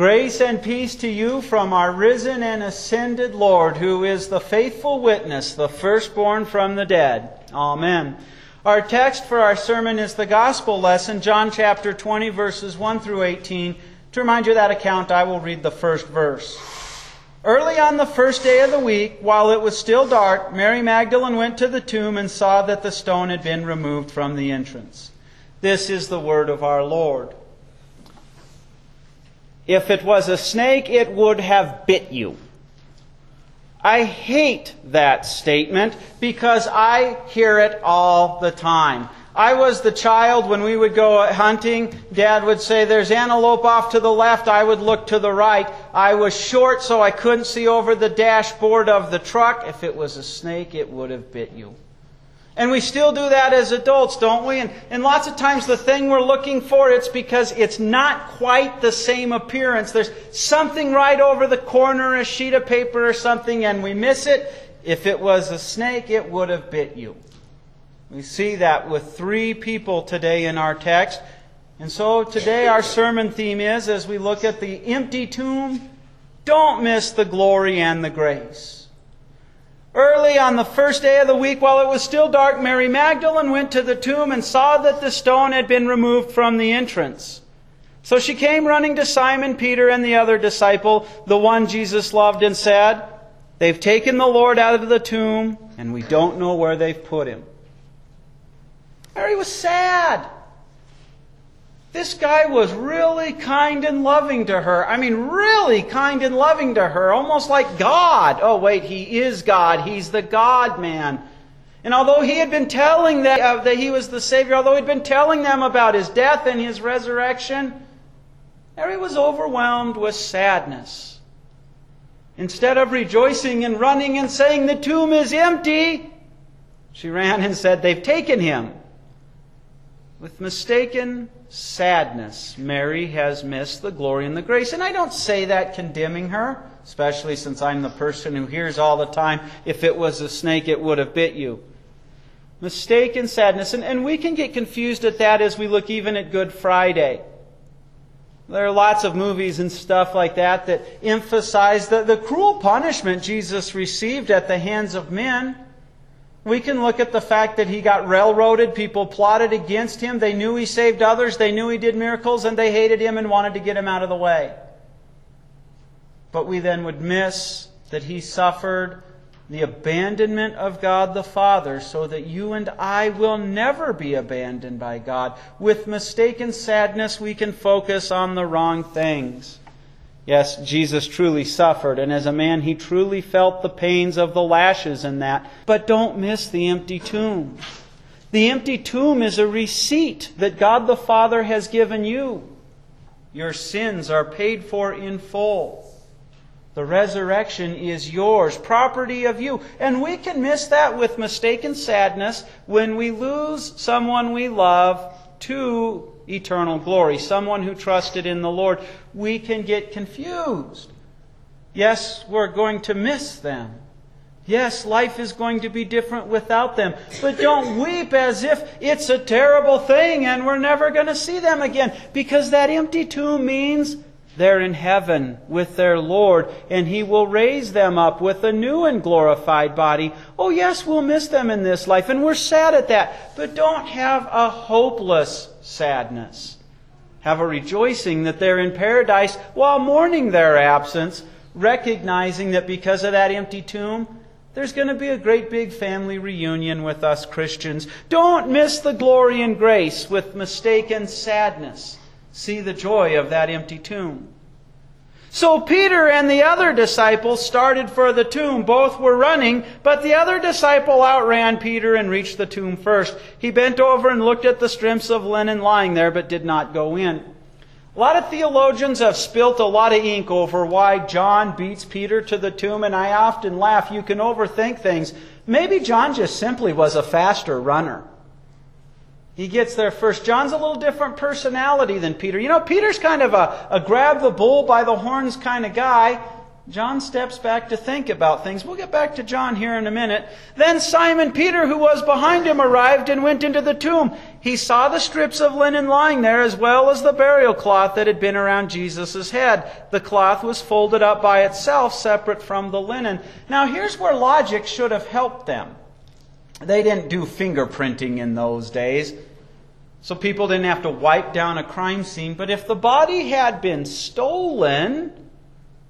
Grace and peace to you from our risen and ascended Lord, who is the faithful witness, the firstborn from the dead. Amen. Our text for our sermon is the gospel lesson, John chapter 20, verses 1 through 18. To remind you of that account, I will read the first verse. Early on the first day of the week, while it was still dark, Mary Magdalene went to the tomb and saw that the stone had been removed from the entrance. This is the word of our Lord. If it was a snake, it would have bit you. I hate that statement because I hear it all the time. I was the child when we would go hunting. Dad would say, There's antelope off to the left. I would look to the right. I was short, so I couldn't see over the dashboard of the truck. If it was a snake, it would have bit you. And we still do that as adults, don't we? And, and lots of times the thing we're looking for, it's because it's not quite the same appearance. There's something right over the corner, a sheet of paper or something, and we miss it. If it was a snake, it would have bit you. We see that with three people today in our text. And so today our sermon theme is, as we look at the empty tomb, don't miss the glory and the grace. Early on the first day of the week, while it was still dark, Mary Magdalene went to the tomb and saw that the stone had been removed from the entrance. So she came running to Simon Peter and the other disciple, the one Jesus loved, and said, They've taken the Lord out of the tomb, and we don't know where they've put him. Mary was sad. This guy was really kind and loving to her. I mean, really kind and loving to her, almost like God. Oh, wait, he is God. He's the God man. And although he had been telling them uh, that he was the Savior, although he'd been telling them about his death and his resurrection, Mary was overwhelmed with sadness. Instead of rejoicing and running and saying, The tomb is empty, she ran and said, They've taken him. With mistaken sadness, Mary has missed the glory and the grace. And I don't say that condemning her, especially since I'm the person who hears all the time, if it was a snake, it would have bit you. Mistaken sadness. And, and we can get confused at that as we look even at Good Friday. There are lots of movies and stuff like that that emphasize the, the cruel punishment Jesus received at the hands of men. We can look at the fact that he got railroaded. People plotted against him. They knew he saved others. They knew he did miracles, and they hated him and wanted to get him out of the way. But we then would miss that he suffered the abandonment of God the Father so that you and I will never be abandoned by God. With mistaken sadness, we can focus on the wrong things. Yes, Jesus truly suffered, and as a man, he truly felt the pains of the lashes and that. But don't miss the empty tomb. The empty tomb is a receipt that God the Father has given you. Your sins are paid for in full. The resurrection is yours, property of you. And we can miss that with mistaken sadness when we lose someone we love to eternal glory, someone who trusted in the Lord, we can get confused. Yes, we're going to miss them. Yes, life is going to be different without them. But don't weep as if it's a terrible thing and we're never going to see them again. Because that empty tomb means they're in heaven with their Lord, and He will raise them up with a new and glorified body. Oh, yes, we'll miss them in this life, and we're sad at that. But don't have a hopeless sadness. Have a rejoicing that they're in paradise while mourning their absence, recognizing that because of that empty tomb, there's going to be a great big family reunion with us Christians. Don't miss the glory and grace with mistaken sadness see the joy of that empty tomb. So Peter and the other disciple started for the tomb. Both were running, but the other disciple outran Peter and reached the tomb first. He bent over and looked at the strips of linen lying there, but did not go in. A lot of theologians have spilt a lot of ink over why John beats Peter to the tomb, and I often laugh. You can overthink things. Maybe John just simply was a faster runner. He gets there first. John's a little different personality than Peter. You know, Peter's kind of a, a grab the bull by the horns kind of guy. John steps back to think about things. We'll get back to John here in a minute. Then Simon Peter, who was behind him, arrived and went into the tomb. He saw the strips of linen lying there as well as the burial cloth that had been around Jesus' head. The cloth was folded up by itself, separate from the linen. Now, here's where logic should have helped them. They didn't do fingerprinting in those days, so people didn't have to wipe down a crime scene. But if the body had been stolen,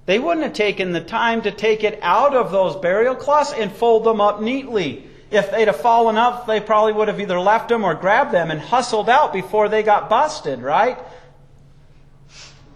they wouldn't have taken the time to take it out of those burial cloths and fold them up neatly. If they'd have fallen up, they probably would have either left them or grabbed them and hustled out before they got busted, right?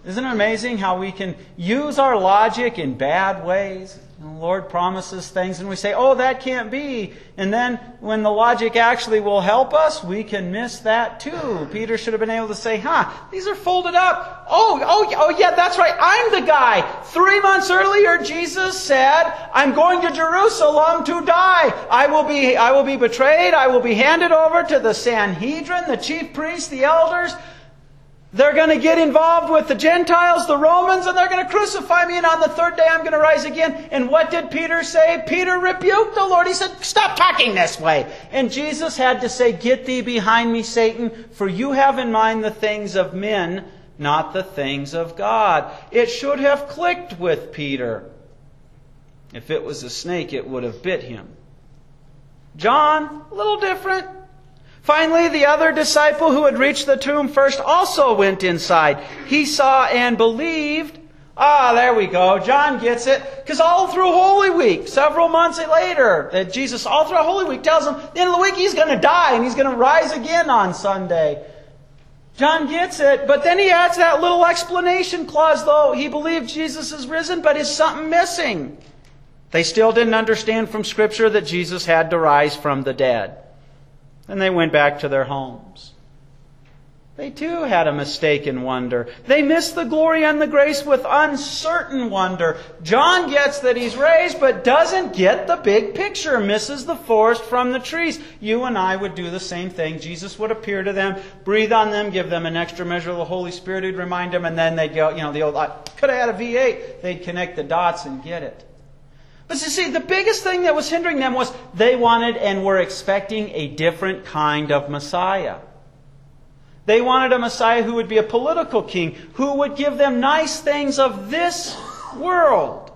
Isn't it amazing how we can use our logic in bad ways? The Lord promises things and we say, oh, that can't be. And then when the logic actually will help us, we can miss that too. Peter should have been able to say, huh, these are folded up. Oh, oh, oh yeah, that's right. I'm the guy. Three months earlier, Jesus said, I'm going to Jerusalem to die. I will be, I will be betrayed. I will be handed over to the Sanhedrin, the chief priests, the elders. They're going to get involved with the Gentiles, the Romans, and they're going to crucify me, and on the third day I'm going to rise again. And what did Peter say? Peter rebuked the Lord. He said, Stop talking this way. And Jesus had to say, Get thee behind me, Satan, for you have in mind the things of men, not the things of God. It should have clicked with Peter. If it was a snake, it would have bit him. John, a little different. Finally, the other disciple who had reached the tomb first also went inside. He saw and believed. Ah, there we go. John gets it. Because all through Holy Week, several months later, that Jesus, all through Holy Week, tells him, the end of the week he's going to die and he's going to rise again on Sunday. John gets it, but then he adds that little explanation clause, though. He believed Jesus is risen, but is something missing? They still didn't understand from Scripture that Jesus had to rise from the dead. And they went back to their homes. They too had a mistaken wonder. They missed the glory and the grace with uncertain wonder. John gets that he's raised, but doesn't get the big picture, misses the forest from the trees. You and I would do the same thing. Jesus would appear to them, breathe on them, give them an extra measure of the Holy Spirit, he'd remind them, and then they'd go, you know, the old, I could have had a V8. They'd connect the dots and get it. But you see, the biggest thing that was hindering them was they wanted and were expecting a different kind of Messiah. They wanted a Messiah who would be a political king, who would give them nice things of this world.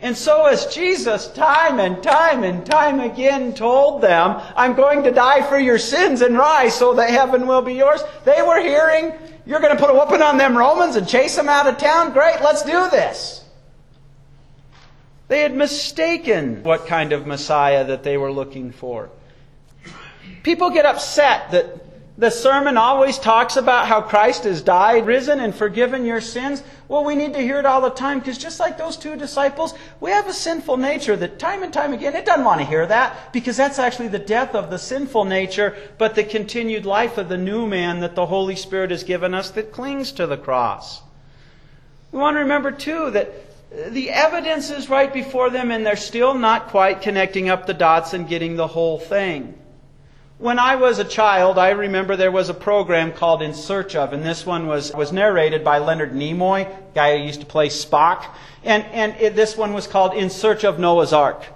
And so, as Jesus time and time and time again told them, I'm going to die for your sins and rise so that heaven will be yours, they were hearing, You're going to put a whooping on them Romans and chase them out of town? Great, let's do this. They had mistaken what kind of Messiah that they were looking for. People get upset that the sermon always talks about how Christ has died, risen, and forgiven your sins. Well, we need to hear it all the time because just like those two disciples, we have a sinful nature that time and time again, it doesn't want to hear that because that's actually the death of the sinful nature, but the continued life of the new man that the Holy Spirit has given us that clings to the cross. We want to remember, too, that the evidence is right before them and they're still not quite connecting up the dots and getting the whole thing. When I was a child, I remember there was a program called In Search of, and this one was, was narrated by Leonard Nimoy, guy who used to play Spock. And, and it, this one was called In Search of Noah's Ark.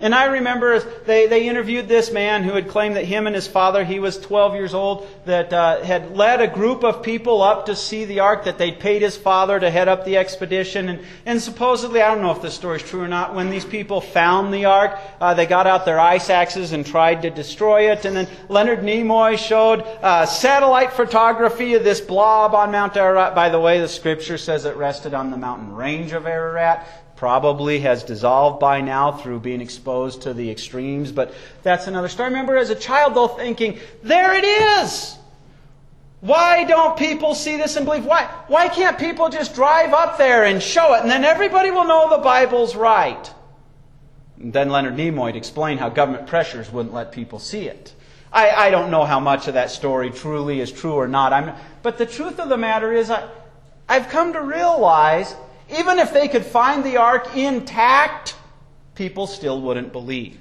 And I remember they, they interviewed this man who had claimed that him and his father, he was 12 years old, that uh, had led a group of people up to see the ark, that they'd paid his father to head up the expedition. And, and supposedly, I don't know if this story is true or not, when these people found the ark, uh, they got out their ice axes and tried to destroy it. And then Leonard Nimoy showed uh, satellite photography of this blob on Mount Ararat. By the way, the scripture says it rested on the mountain range of Ararat probably has dissolved by now through being exposed to the extremes, but that's another story. I remember as a child, though, thinking, there it is! Why don't people see this and believe? Why, why can't people just drive up there and show it, and then everybody will know the Bible's right? And then Leonard Nimoy explained how government pressures wouldn't let people see it. I, I don't know how much of that story truly is true or not. I'm, but the truth of the matter is, I, I've come to realize even if they could find the ark intact, people still wouldn't believe.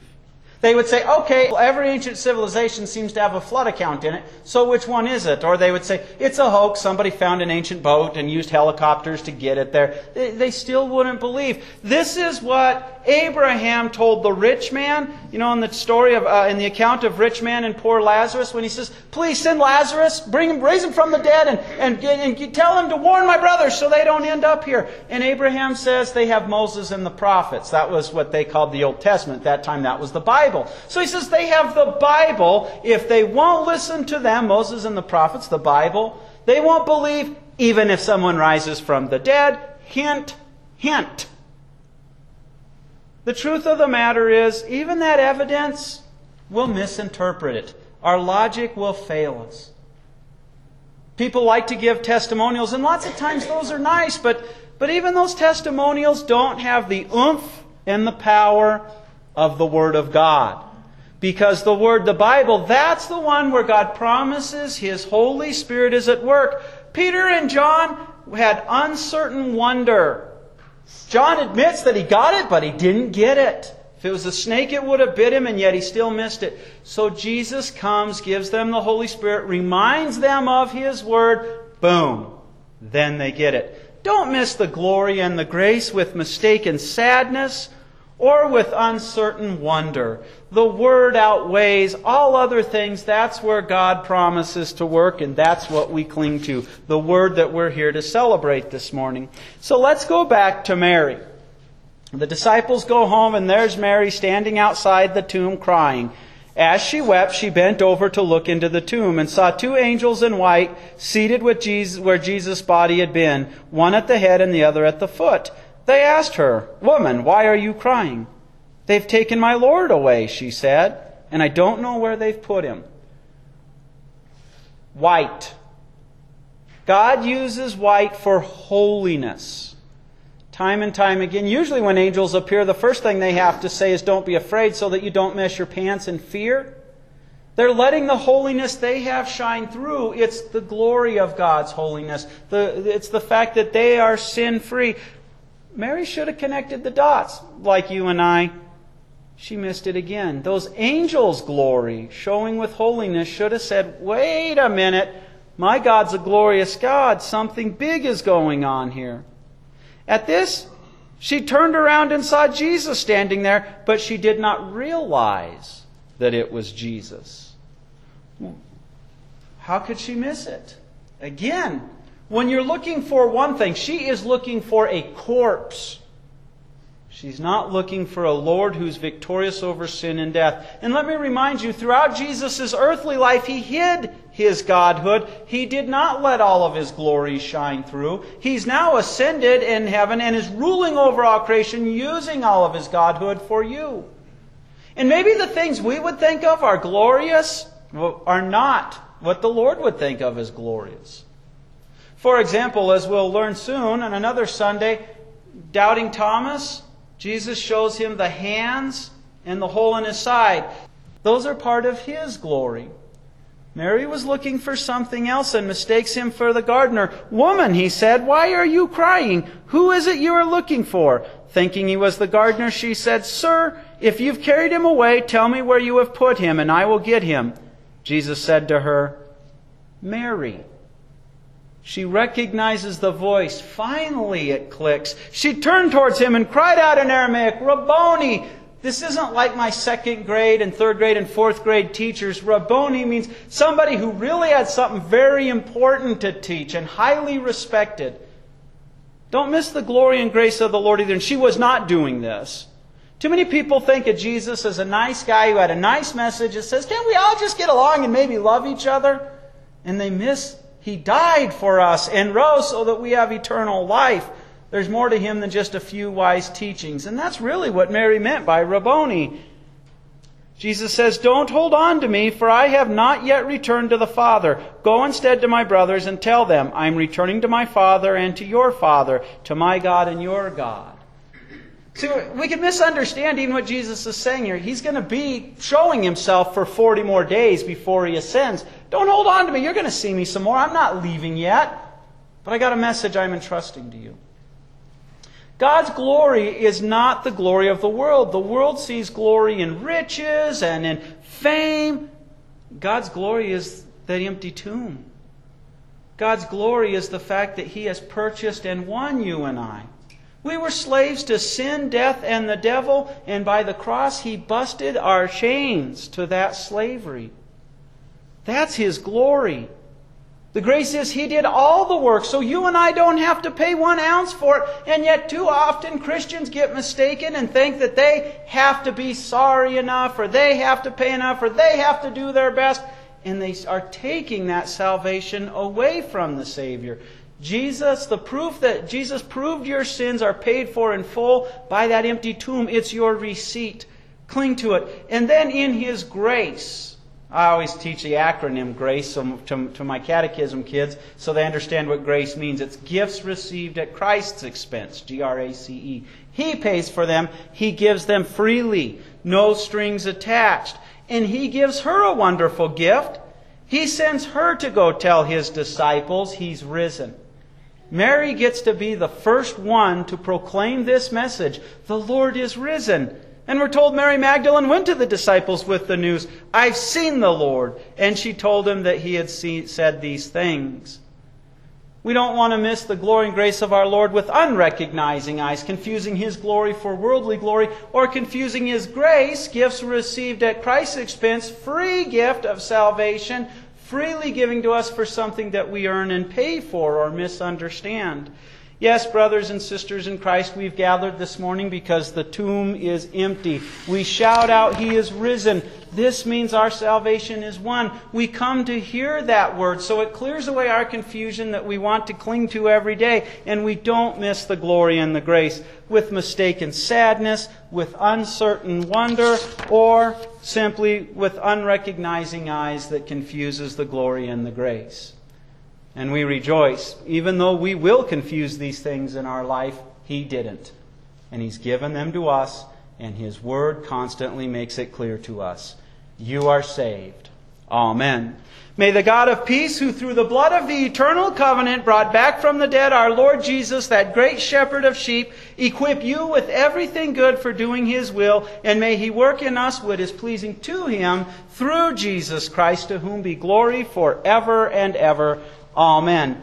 They would say, okay, well, every ancient civilization seems to have a flood account in it, so which one is it? Or they would say, it's a hoax, somebody found an ancient boat and used helicopters to get it there. They still wouldn't believe. This is what Abraham told the rich man, you know, in the story of, uh, in the account of rich man and poor Lazarus, when he says, please send Lazarus, bring him, raise him from the dead, and, and, and tell him to warn my brothers so they don't end up here. And Abraham says they have Moses and the prophets. That was what they called the Old Testament. At that time, that was the Bible. Bible. So he says they have the Bible. If they won't listen to them, Moses and the prophets, the Bible, they won't believe even if someone rises from the dead. Hint, hint. The truth of the matter is, even that evidence, we'll misinterpret it. Our logic will fail us. People like to give testimonials, and lots of times those are nice, but, but even those testimonials don't have the oomph and the power of the Word of God. Because the Word, the Bible, that's the one where God promises His Holy Spirit is at work. Peter and John had uncertain wonder. John admits that he got it, but he didn't get it. If it was a snake, it would have bit him, and yet he still missed it. So Jesus comes, gives them the Holy Spirit, reminds them of His Word. Boom. Then they get it. Don't miss the glory and the grace with mistaken sadness or with uncertain wonder. The Word outweighs all other things. That's where God promises to work, and that's what we cling to. The Word that we're here to celebrate this morning. So let's go back to Mary. The disciples go home, and there's Mary standing outside the tomb crying. As she wept, she bent over to look into the tomb and saw two angels in white seated with Jesus, where Jesus' body had been, one at the head and the other at the foot. They asked her, Woman, why are you crying? They've taken my Lord away, she said, and I don't know where they've put him. White. God uses white for holiness. Time and time again. Usually, when angels appear, the first thing they have to say is, Don't be afraid, so that you don't mess your pants in fear. They're letting the holiness they have shine through. It's the glory of God's holiness. The, it's the fact that they are sin free. Mary should have connected the dots like you and I. She missed it again. Those angels' glory, showing with holiness, should have said, wait a minute, my God's a glorious God. Something big is going on here. At this, she turned around and saw Jesus standing there, but she did not realize that it was Jesus. How could she miss it? Again, when you're looking for one thing, she is looking for a corpse. She's not looking for a Lord who's victorious over sin and death. And let me remind you, throughout Jesus' earthly life, he hid his godhood. He did not let all of his glory shine through. He's now ascended in heaven and is ruling over all creation, using all of his godhood for you. And maybe the things we would think of are glorious are not what the Lord would think of as glorious. For example, as we'll learn soon on another Sunday, doubting Thomas, Jesus shows him the hands and the hole in his side. Those are part of his glory. Mary was looking for something else and mistakes him for the gardener. Woman, he said, why are you crying? Who is it you are looking for? Thinking he was the gardener, she said, Sir, if you've carried him away, tell me where you have put him, and I will get him. Jesus said to her, Mary. She recognizes the voice. Finally, it clicks. She turned towards him and cried out in Aramaic, Rabboni! This isn't like my second grade and third grade and fourth grade teachers. Rabboni means somebody who really had something very important to teach and highly respected. Don't miss the glory and grace of the Lord either. And she was not doing this. Too many people think of Jesus as a nice guy who had a nice message that says, Can't we all just get along and maybe love each other? And they miss he died for us and rose so that we have eternal life. There's more to him than just a few wise teachings. And that's really what Mary meant by Rabboni. Jesus says, Don't hold on to me, for I have not yet returned to the Father. Go instead to my brothers and tell them, I'm returning to my Father and to your Father, to my God and your God. See, we can misunderstand even what Jesus is saying here. He's going to be showing himself for 40 more days before he ascends. Don't hold on to me. You're going to see me some more. I'm not leaving yet. But I got a message I'm entrusting to you. God's glory is not the glory of the world. The world sees glory in riches and in fame. God's glory is that empty tomb. God's glory is the fact that He has purchased and won you and I. We were slaves to sin, death, and the devil, and by the cross He busted our chains to that slavery. That's His glory. The grace is He did all the work, so you and I don't have to pay one ounce for it. And yet, too often, Christians get mistaken and think that they have to be sorry enough, or they have to pay enough, or they have to do their best. And they are taking that salvation away from the Savior. Jesus, the proof that Jesus proved your sins are paid for in full by that empty tomb, it's your receipt. Cling to it. And then in His grace, I always teach the acronym GRACE to, to, my catechism kids so they understand what grace means. It's gifts received at Christ's expense, G R A C E. He pays for them, He gives them freely, no strings attached. And He gives her a wonderful gift. He sends her to go tell His disciples He's risen. Mary gets to be the first one to proclaim this message the Lord is risen. And we're told Mary Magdalene went to the disciples with the news, I've seen the Lord. And she told him that he had said these things. We don't want to miss the glory and grace of our Lord with unrecognizing eyes, confusing His glory for worldly glory, or confusing His grace, gifts received at Christ's expense, free gift of salvation, freely giving to us for something that we earn and pay for or misunderstand. Yes, brothers and sisters in Christ, we've gathered this morning because the tomb is empty. We shout out, He is risen. This means our salvation is won. We come to hear that word, so it clears away our confusion that we want to cling to every day, and we don't miss the glory and the grace with mistaken sadness, with uncertain wonder, or simply with unrecognizing eyes that confuses the glory and the grace and we rejoice. Even though we will confuse these things in our life, He didn't. And He's given them to us, and His Word constantly makes it clear to us. You are saved. Amen. May the God of peace, who through the blood of the eternal covenant brought back from the dead our Lord Jesus, that great shepherd of sheep, equip you with everything good for doing his will, and may he work in us what is pleasing to him through Jesus Christ, to whom be glory forever and ever. Amen.